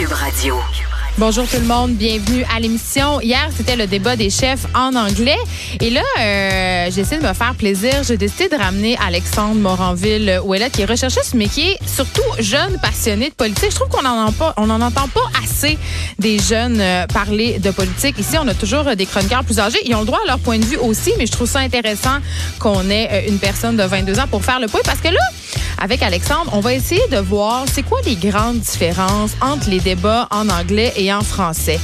Cube Radio. Bonjour tout le monde, bienvenue à l'émission. Hier, c'était le débat des chefs en anglais. Et là, euh, j'ai essayé de me faire plaisir. J'ai décidé de ramener Alexandre Moranville-Ouellet, qui est recherchiste, mais qui est surtout jeune, passionné de politique. Je trouve qu'on n'en en entend pas assez des jeunes euh, parler de politique. Ici, on a toujours des chroniqueurs plus âgés. Ils ont le droit à leur point de vue aussi, mais je trouve ça intéressant qu'on ait euh, une personne de 22 ans pour faire le point. Parce que là, avec Alexandre, on va essayer de voir c'est quoi les grandes différences entre les débats en anglais et en français.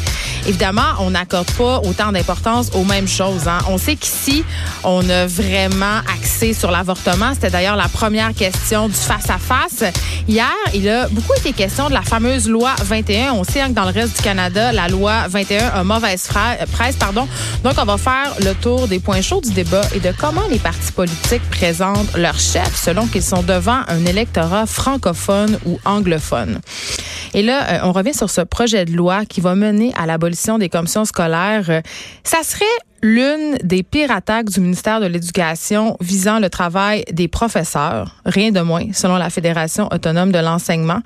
Évidemment, on n'accorde pas autant d'importance aux mêmes choses. Hein. On sait qu'ici, on a vraiment axé sur l'avortement. C'était d'ailleurs la première question du face-à-face. Hier, il a beaucoup été question de la fameuse loi 21. On sait hein, que dans le reste du Canada, la loi 21 a mauvaise presse. Pardon. Donc, on va faire le tour des points chauds du débat et de comment les partis politiques présentent leurs chefs selon qu'ils sont devant un électorat francophone ou anglophone. Et là, euh, on revient sur ce projet de loi qui va mener à l'abolition des commissions scolaires. Euh, ça serait l'une des pires attaques du ministère de l'Éducation visant le travail des professeurs, rien de moins, selon la Fédération autonome de l'enseignement.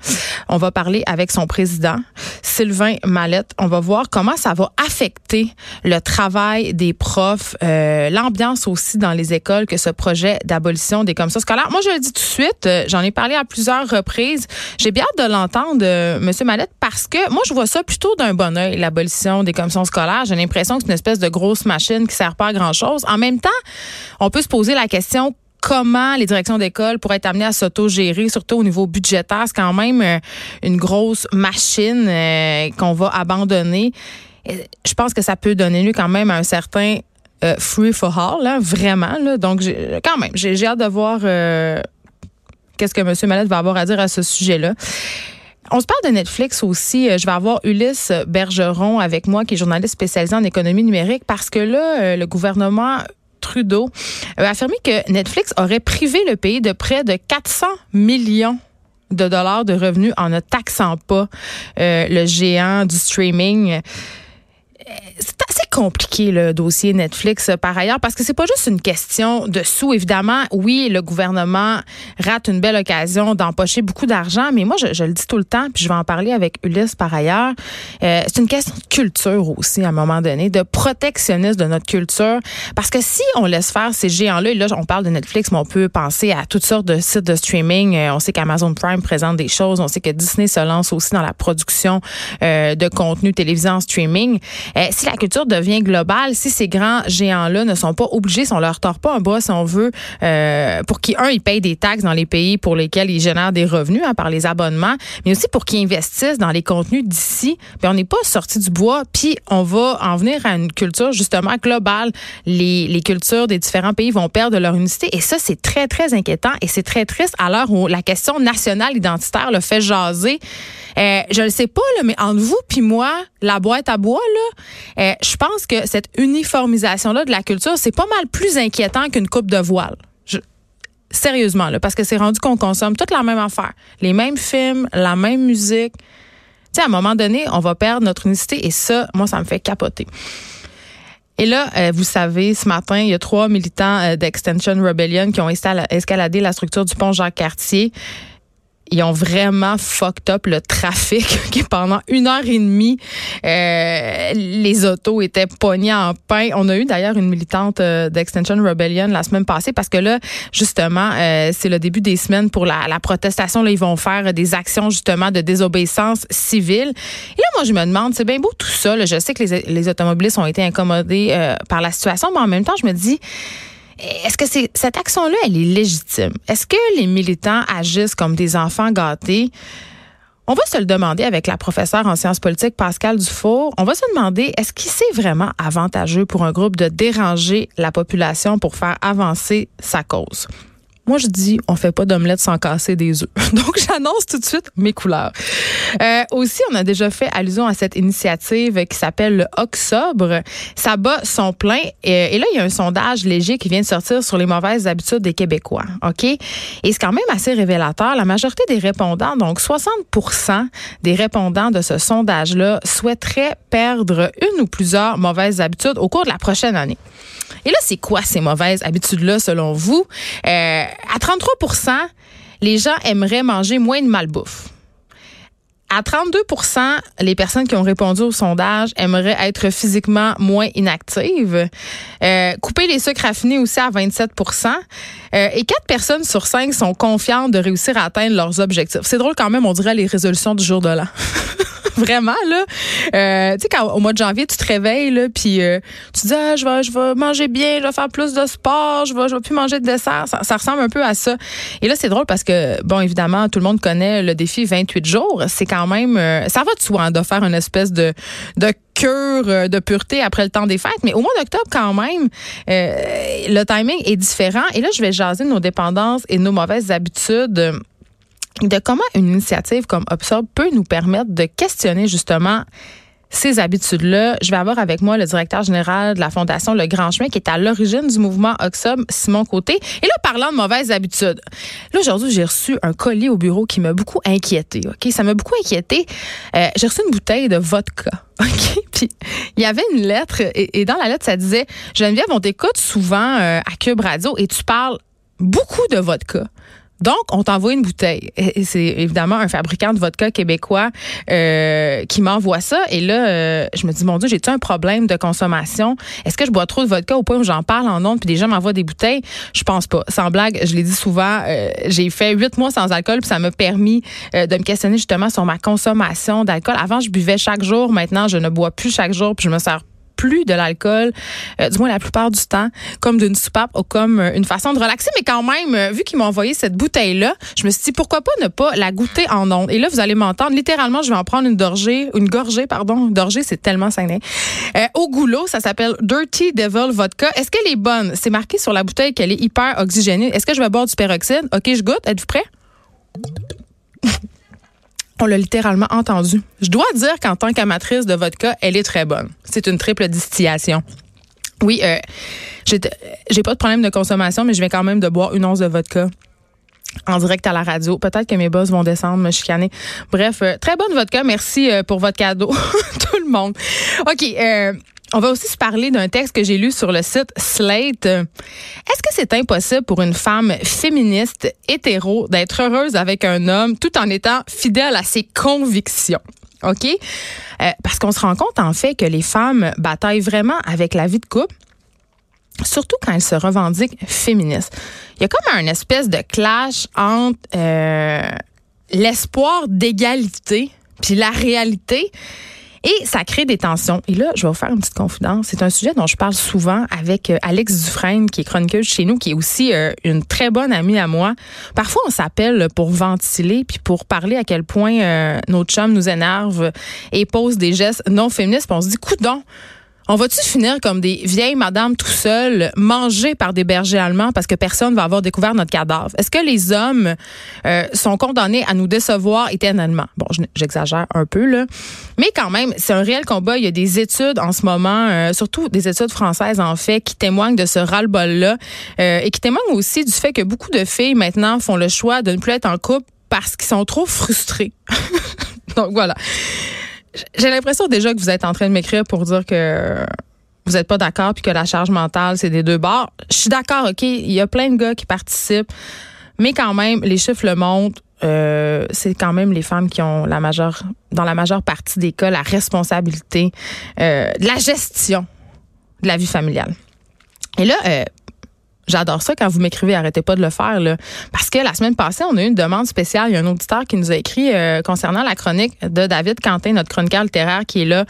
On va parler avec son président, Sylvain Mallette. On va voir comment ça va affecter le travail des profs, euh, l'ambiance aussi dans les écoles que ce projet d'abolition des commissions scolaires. Moi, je le dis tout de suite, euh, j'en ai parlé à plusieurs reprises. J'ai bien hâte de l'entendre, euh, Monsieur Mallette, parce que moi, je vois ça plutôt d'un bon oeil, l'abolition des commissions scolaires. J'ai l'impression que c'est une espèce de grosse machine qui sert pas à grand chose. En même temps, on peut se poser la question comment les directions d'école pourraient être amenées à s'auto-gérer, surtout au niveau budgétaire? C'est quand même euh, une grosse machine euh, qu'on va abandonner. Je pense que ça peut donner lieu quand même à un certain euh, free for all, là, vraiment. Donc, quand même, j'ai hâte de voir qu'est-ce que M. Mallette va avoir à dire à ce sujet-là. On se parle de Netflix aussi. Euh, je vais avoir Ulysse Bergeron avec moi, qui est journaliste spécialisé en économie numérique, parce que là, euh, le gouvernement Trudeau a affirmé que Netflix aurait privé le pays de près de 400 millions de dollars de revenus en ne taxant pas euh, le géant du streaming c'est assez compliqué le dossier Netflix euh, par ailleurs parce que c'est pas juste une question de sous. Évidemment oui le gouvernement rate une belle occasion d'empocher beaucoup d'argent mais moi je, le dis tout le temps puis je vais en parler avec Ulysse par ailleurs euh, c'est une question de culture aussi à un moment donné de protectionnisme de notre culture parce que si on laisse faire ces géants là là on parle de Netflix mais on peut penser à toutes sortes de sites de streaming euh, on sait qu'Amazon Prime présente des choses on sait que Disney se lance aussi dans la production de contenu télévisé en streaming euh, si la culture devient si ces grands géants-là ne sont pas obligés, si on leur tord pas un bras, si on veut, euh, pour qu'ils, un, ils payent des taxes dans les pays pour lesquels ils génèrent des revenus hein, par les abonnements, mais aussi pour qu'ils investissent dans les contenus d'ici. On n'est pas sorti du bois, puis on va en venir à une culture justement globale. Les, cultures des différents pays vont perdre leur unicité et ça, c'est très, très inquiétant et c'est très triste à l'heure où la question nationale identitaire le fait jaser. Euh, je le sais pas, là, mais entre vous puis moi, la boîte à bois, là, euh, je pense que cette uniformisation-là de la culture, c'est pas mal plus inquiétant qu'une coupe de voile. sérieusement, là, parce que c'est rendu qu'on consomme toute la même affaire. Les mêmes films, la même musique. Tu sais, à un moment donné, on va perdre notre unicité et ça, moi, ça me fait capoter. Et là, euh, vous savez, ce matin, il y a trois militants d'Extension Rebellion qui ont escaladé la structure du pont Jacques-Cartier ils ont vraiment fucked up le trafic qui pendant une heure et demie euh, les autos étaient pognées en pain. On a eu d'ailleurs une militante euh, d'Extension Rebellion la semaine passée parce que là justement euh, c'est le début des semaines pour la, la, protestation là ils vont faire des actions justement de désobéissance civile. Et là moi je me demande c'est bien beau tout ça là. je sais que les, les automobilistes ont été incommodés euh, par la situation mais en même temps je me dis est-ce que cette action-là, elle est légitime? Est-ce que les militants agissent comme des enfants gâtés? On va se le demander avec la professeure en sciences politiques Pascal Dufour. On va se demander est-ce qu'il c'est vraiment avantageux pour un groupe de déranger la population pour faire avancer sa cause? Moi, je dis, on fait pas d'omelette sans casser des œufs. Donc, j'annonce tout de suite mes couleurs. Euh, aussi, on a déjà fait allusion à cette initiative qui s'appelle le Octobre. Ça bat son plein. Et, là, il y a un sondage léger qui vient de sortir sur les mauvaises habitudes des Québécois. OK? Et c'est quand même assez révélateur. La majorité des répondants, donc 60% des répondants de ce sondage-là, souhaiteraient perdre une ou plusieurs mauvaises habitudes au cours de la prochaine année. Et là, c'est quoi ces mauvaises habitudes-là, selon vous? Euh, à 33% les gens aimeraient manger moins de malbouffe. à 32% les personnes qui ont répondu au sondage aimeraient être physiquement moins inactives. Euh, couper les sucres raffinés aussi à 27 euh, et 4 personnes sur 5 sont confiantes de réussir à atteindre leurs objectifs. C'est drôle quand même, on dirait les résolutions du jour de l'an. Vraiment, là. Euh, tu sais, quand au mois de janvier, tu te réveilles, là, puis euh, tu dis, ah, je vais, je vais manger bien, je vais faire plus de sport, je vais, je vais plus manger de dessert. Ça, ça ressemble un peu à ça. Et là, c'est drôle parce que, bon, évidemment, tout le monde connaît le défi 28 jours. C'est quand même, euh, ça va de soi hein, de faire une espèce de, de euh, de pureté après le temps des fêtes. Mais au mois d'octobre, quand même, le timing est différent. Et là, je vais jaser nos dépendances et nos mauvaises habitudes de comment une initiative comme Observe peut nous permettre de questionner justement ces habitudes-là. Je vais avoir avec moi le directeur général de la Fondation Le Grand Chemin qui est à l'origine du mouvement Oxum, Simon Côté. Et là, parlant de mauvaises habitudes, là, aujourd'hui, j'ai reçu un colis au bureau qui m'a beaucoup inquiété. OK? Ça m'a beaucoup inquiété. Euh, j'ai reçu une bouteille de vodka. OK? Puis, il y avait une lettre et, dans la lettre, ça disait Geneviève, on t'écoute souvent euh, à Cube Radio et tu parles beaucoup de vodka. Donc, on t'envoie une bouteille. C'est évidemment un fabricant de vodka québécois euh, qui m'envoie ça. Et là, euh, je me dis, mon Dieu, j'ai-tu un problème de consommation? Est-ce que je bois trop de vodka au point où j'en parle en ondes puis des gens m'envoient des bouteilles? Je pense pas. Sans blague, je l'ai dit souvent, euh, j'ai fait huit mois sans alcool puis ça m'a permis de me questionner justement sur ma consommation d'alcool. Avant, je buvais chaque jour. Maintenant, je ne bois plus chaque jour puis je me sers plus de l'alcool, euh, du moins la plupart du temps, comme d'une soupape ou comme euh, une façon de relaxer. Mais quand même, euh, vu qu'ils m'ont envoyé cette bouteille-là, je me suis dit pourquoi pas ne pas la goûter en ondes? Et là, vous allez m'entendre. Littéralement, je vais en prendre une gorgée, une gorgée, pardon. Une gorgée, c'est tellement sain. au goulot, ça s'appelle Dirty Devil Vodka. Est-ce qu'elle est bonne? C'est marqué sur la bouteille qu'elle est hyper oxygénée. Est-ce que je vais boire du peroxyde? OK, je goûte. Êtes-vous prêt? On l'a littéralement entendu. Je dois dire qu'en tant qu'amatrice de vodka, elle est très bonne. C'est une triple distillation. Oui, euh, j'ai pas de problème de consommation, mais je vais quand même de boire une once de vodka en direct à la radio. Peut-être que mes boss vont descendre, me chicaner. Bref, euh, très bonne vodka. Merci euh, pour votre cadeau, tout le monde. OK. Euh, on va aussi se parler d'un texte que j'ai lu sur le site Slate. Est-ce que c'est impossible pour une femme féministe hétéro d'être heureuse avec un homme tout en étant fidèle à ses convictions? OK? Euh, parce qu'on se rend compte, en fait, que les femmes bataillent vraiment avec la vie de couple surtout quand elles se revendiquent féministes. Il y a comme un espèce de clash entre euh, l'espoir d'égalité puis la réalité. Et ça crée des tensions. Et là, je vais vous faire une petite confidence. C'est un sujet dont je parle souvent avec euh, Alex Dufresne, qui est chroniqueuse chez nous, qui est aussi euh, une très bonne amie à moi. Parfois, on s'appelle pour ventiler, puis pour parler à quel point euh, notre chum nous énerve et pose des gestes non féministes. Puis on se dit, coudon, on va-tu finir comme des vieilles madames tout seules, mangées par des bergers allemands parce que personne va avoir découvert notre cadavre? Est-ce que les hommes euh, sont condamnés à nous décevoir éternellement? Bon, j'exagère un peu, là. Mais quand même, c'est un réel combat. Il y a des études en ce moment, euh, surtout des études françaises, en fait, qui témoignent de ce ras-le-bol-là euh, et qui témoignent aussi du fait que beaucoup de filles, maintenant, font le choix de ne plus être en couple parce qu'ils sont trop frustrés. Donc, voilà. J'ai l'impression déjà que vous êtes en train de m'écrire pour dire que vous n'êtes pas d'accord puis que la charge mentale, c'est des deux bords. Je suis d'accord, OK, il y a plein de gars qui participent, mais quand même, les chiffres le montrent. Euh, c'est quand même les femmes qui ont la majeure, dans la majeure partie des cas, la responsabilité euh, de la gestion de la vie familiale. Et là, euh, J'adore ça quand vous m'écrivez, arrêtez pas de le faire. Là. Parce que la semaine passée, on a eu une demande spéciale. Il y a un auditeur qui nous a écrit euh, concernant la chronique de David Quentin, notre chroniqueur littéraire qui est là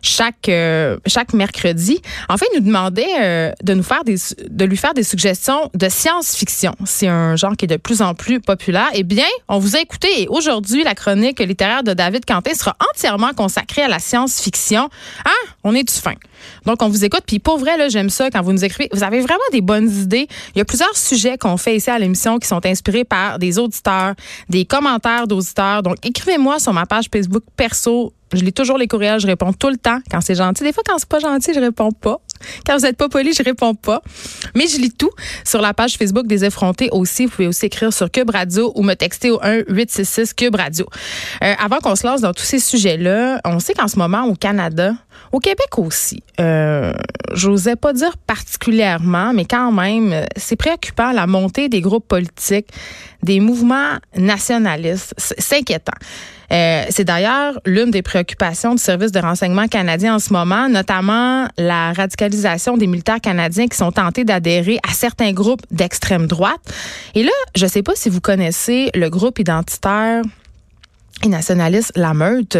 chaque euh, chaque mercredi. En fait, il nous demandait euh, de nous faire des de lui faire des suggestions de science-fiction. C'est un genre qui est de plus en plus populaire. Eh bien, on vous a écouté et aujourd'hui, la chronique littéraire de David Quentin sera entièrement consacrée à la science-fiction. Hein? On est du fin? Donc, on vous écoute. Puis pour vrai, j'aime ça quand vous nous écrivez. Vous avez vraiment des bonnes idées. Il y a plusieurs sujets qu'on fait ici à l'émission qui sont inspirés par des auditeurs, des commentaires d'auditeurs. Donc, écrivez-moi sur ma page Facebook perso. Je lis toujours les courriels, je réponds tout le temps quand c'est gentil. Des fois, quand c'est pas gentil, je réponds pas. Quand vous n'êtes pas poli, je réponds pas. Mais je lis tout sur la page Facebook des effrontés aussi. Vous pouvez aussi écrire sur Cube Radio ou me texter au 1 866 Cube Radio. Euh, avant qu'on se lance dans tous ces sujets-là, on sait qu'en ce moment au Canada, au Québec aussi, euh, j'osais pas dire particulièrement, mais quand même, c'est préoccupant la montée des groupes politiques, des mouvements nationalistes. C'est inquiétant. Euh, c'est d'ailleurs l'une des préoccupations du service de renseignement canadien en ce moment, notamment la radicalisation des militaires canadiens qui sont tentés d'adhérer à certains groupes d'extrême droite. Et là, je ne sais pas si vous connaissez le groupe identitaire et nationaliste La Meute.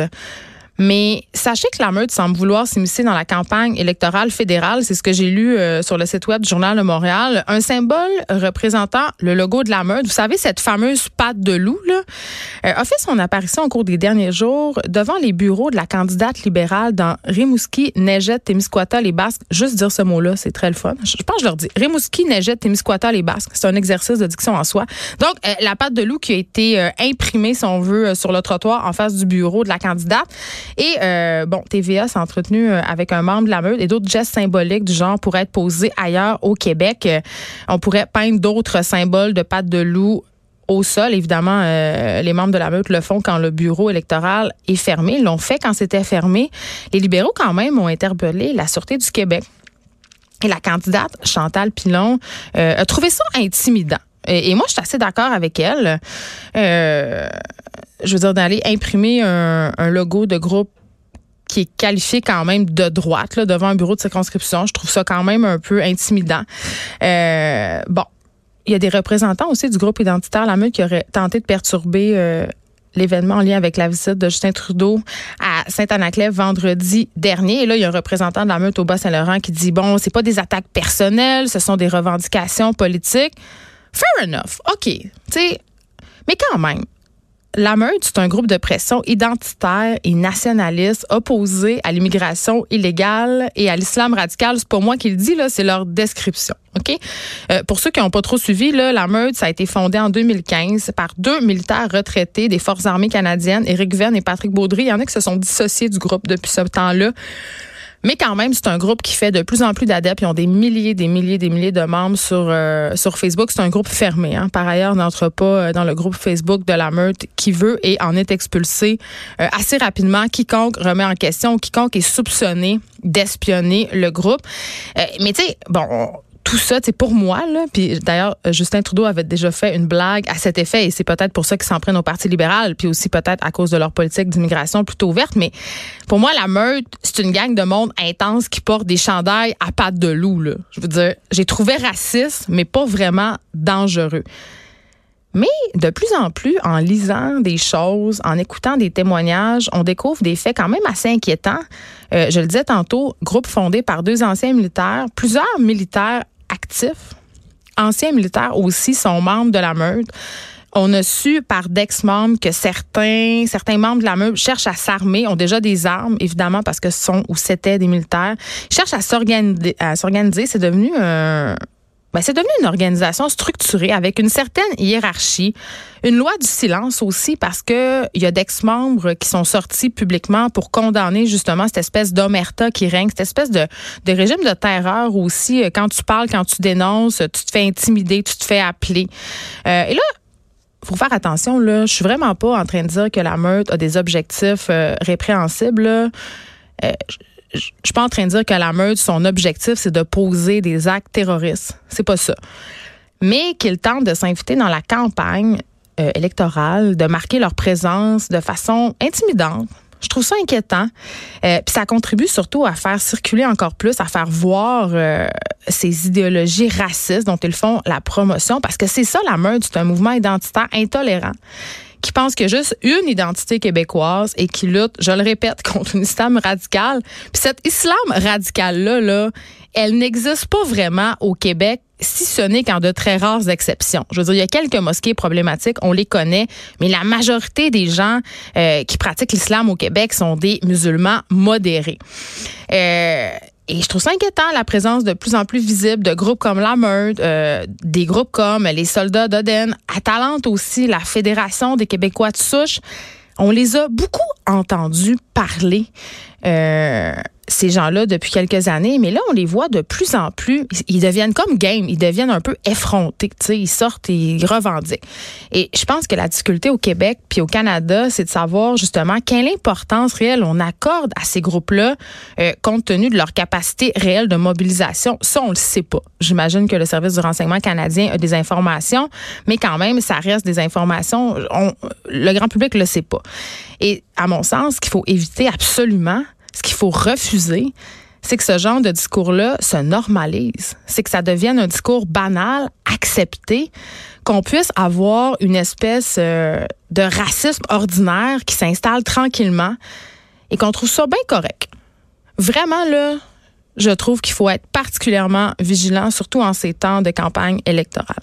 Mais sachez que la meute semble vouloir s'immiscer dans la campagne électorale fédérale. C'est ce que j'ai lu euh, sur le site web du Journal de Montréal. Un symbole représentant le logo de la meute. Vous savez, cette fameuse patte de loup, là, euh, a fait son apparition au cours des derniers jours devant les bureaux de la candidate libérale dans Rimouski, Nejet, Témiscouata, les Basques. Juste dire ce mot-là, c'est très le fun. Je, pense que je leur dis. Rimouski, Nejet, Témiscouata, les Basques. C'est un exercice de diction en soi. Donc, euh, la patte de loup qui a été imprimée, si on veut, sur le trottoir en face du bureau de la candidate. Et euh, bon, TVA s'est entretenu euh, avec un membre de la meute et d'autres gestes symboliques du genre pourraient être posés ailleurs au Québec. Euh, on pourrait peindre d'autres symboles de pattes de loup au sol. Évidemment, les membres de la meute le font quand le bureau électoral est fermé. Ils l'ont fait quand c'était fermé. Les libéraux, quand même, ont interpellé la Sûreté du Québec. Et la candidate Chantal Pilon a trouvé ça intimidant. Et, moi, je suis assez d'accord avec elle. Euh, je veux dire, d'aller imprimer un, logo de groupe qui est qualifié quand même de droite là, devant un bureau de circonscription. Je trouve ça quand même un peu intimidant. Euh, bon, il y a des représentants aussi du groupe identitaire La Meute qui auraient tenté de perturber euh, l'événement en lien avec la visite de Justin Trudeau à Saint-Anaclève vendredi dernier. Et là, il y a un représentant de la meute au Bas-Saint-Laurent qui dit, bon, c'est pas des attaques personnelles, ce sont des revendications politiques. Fair enough. OK. Sais, mais quand même, la Meute, c'est un groupe de pression identitaire et nationaliste opposé à l'immigration illégale et à l'islam radical. C'est pas moi qui le dis, là, c'est leur description. OK? Euh, pour ceux qui n'ont pas trop suivi, là, la Meute, ça a été fondé en 2015 par deux militaires retraités des Forces armées canadiennes, Éric Venn et Patrick Baudry. Il y en a qui se sont dissociés du groupe depuis ce temps-là. Mais quand même, c'est un groupe qui fait de plus en plus d'adeptes. Ils ont des milliers, des milliers, des milliers de membres sur euh, sur Facebook. C'est un groupe fermé. Hein. Par ailleurs, n'entre pas euh, dans le groupe Facebook de la meute qui veut et en est expulsé euh, assez rapidement. Quiconque remet en question, quiconque est soupçonné d'espionner le groupe. mais tu sais, bon tout ça, c'est pour moi, là. Puis d'ailleurs, Justin Trudeau avait déjà fait une blague à cet effet, et c'est peut-être pour ça qu'ils s'en prennent au Parti libéral, puis aussi peut-être à cause de leur politique d'immigration plutôt ouverte. Mais pour moi, la meute, c'est une gang de monde intense qui porte des chandails à pattes de loup, là. Je veux dire, j'ai trouvé raciste, mais pas vraiment dangereux. Mais de plus en plus, en lisant des choses, en écoutant des témoignages, on découvre des faits quand même assez inquiétants. Euh, je le disais tantôt, groupe fondé par deux anciens militaires, plusieurs militaires actifs, anciens militaires aussi, sont membres de la meute. On a su par d'ex-membres que certains, certains membres de la meute cherchent à s'armer, ont déjà des armes, évidemment, parce que ce sont ou c'était des militaires, cherchent à s'organiser. C'est devenu un, ben, c'est devenu une organisation structurée avec une certaine hiérarchie, une loi du silence aussi parce que il y a d'ex-membres qui sont sortis publiquement pour condamner justement cette espèce d'omerta qui règne, cette espèce de, régime de terreur aussi. Quand tu parles, quand tu dénonces, tu te fais intimider, tu te fais appeler. Euh, et là, faut faire attention là. Je suis vraiment pas en train de dire que la meute a des objectifs euh, répréhensibles. Là. Euh, je suis pas en train de dire que la meute, son objectif, c'est de poser des actes terroristes. C'est pas ça. Mais qu'ils tentent de s'inviter dans la campagne euh, électorale, de marquer leur présence de façon intimidante. Je trouve ça inquiétant. Euh, Puis ça contribue surtout à faire circuler encore plus, à faire voir euh, ces idéologies racistes dont ils font la promotion. Parce que c'est ça la meute, c'est un mouvement identitaire intolérant qui pense qu'il y a juste une identité québécoise et qui lutte, je le répète, contre un islam radical. Puis cet islam radical-là, là, elle n'existe pas vraiment au Québec si ce n'est qu'en de très rares exceptions. Je veux dire, il y a quelques mosquées problématiques, on les connaît, mais la majorité des gens euh, qui pratiquent l'islam au Québec sont des musulmans modérés. Euh, et je trouve ça inquiétant, la présence de plus en plus visible de groupes comme la Meurthe, euh, des groupes comme les Soldats d'Oden, Atalante aussi, la Fédération des Québécois de souche. On les a beaucoup entendus parler. Euh, ces gens-là depuis quelques années, mais là, on les voit de plus en plus. Ils deviennent comme game, ils deviennent un peu effrontés. Ils sortent et ils revendiquent. Et je pense que la difficulté au Québec puis au Canada, c'est de savoir justement quelle importance réelle on accorde à ces groupes-là euh, compte tenu de leur capacité réelle de mobilisation. Ça, on le sait pas. J'imagine que le service du renseignement canadien a des informations, mais quand même, ça reste des informations. le grand public le sait pas. Et à mon sens, qu'il faut éviter absolument, ce qu'il faut refuser, c'est que ce genre de discours-là se normalise. C'est que ça devienne un discours banal, accepté, qu'on puisse avoir une espèce euh, de racisme ordinaire qui s'installe tranquillement et qu'on trouve ça bien correct. Vraiment, là, je trouve qu'il faut être particulièrement vigilant, surtout en ces temps de campagne électorale.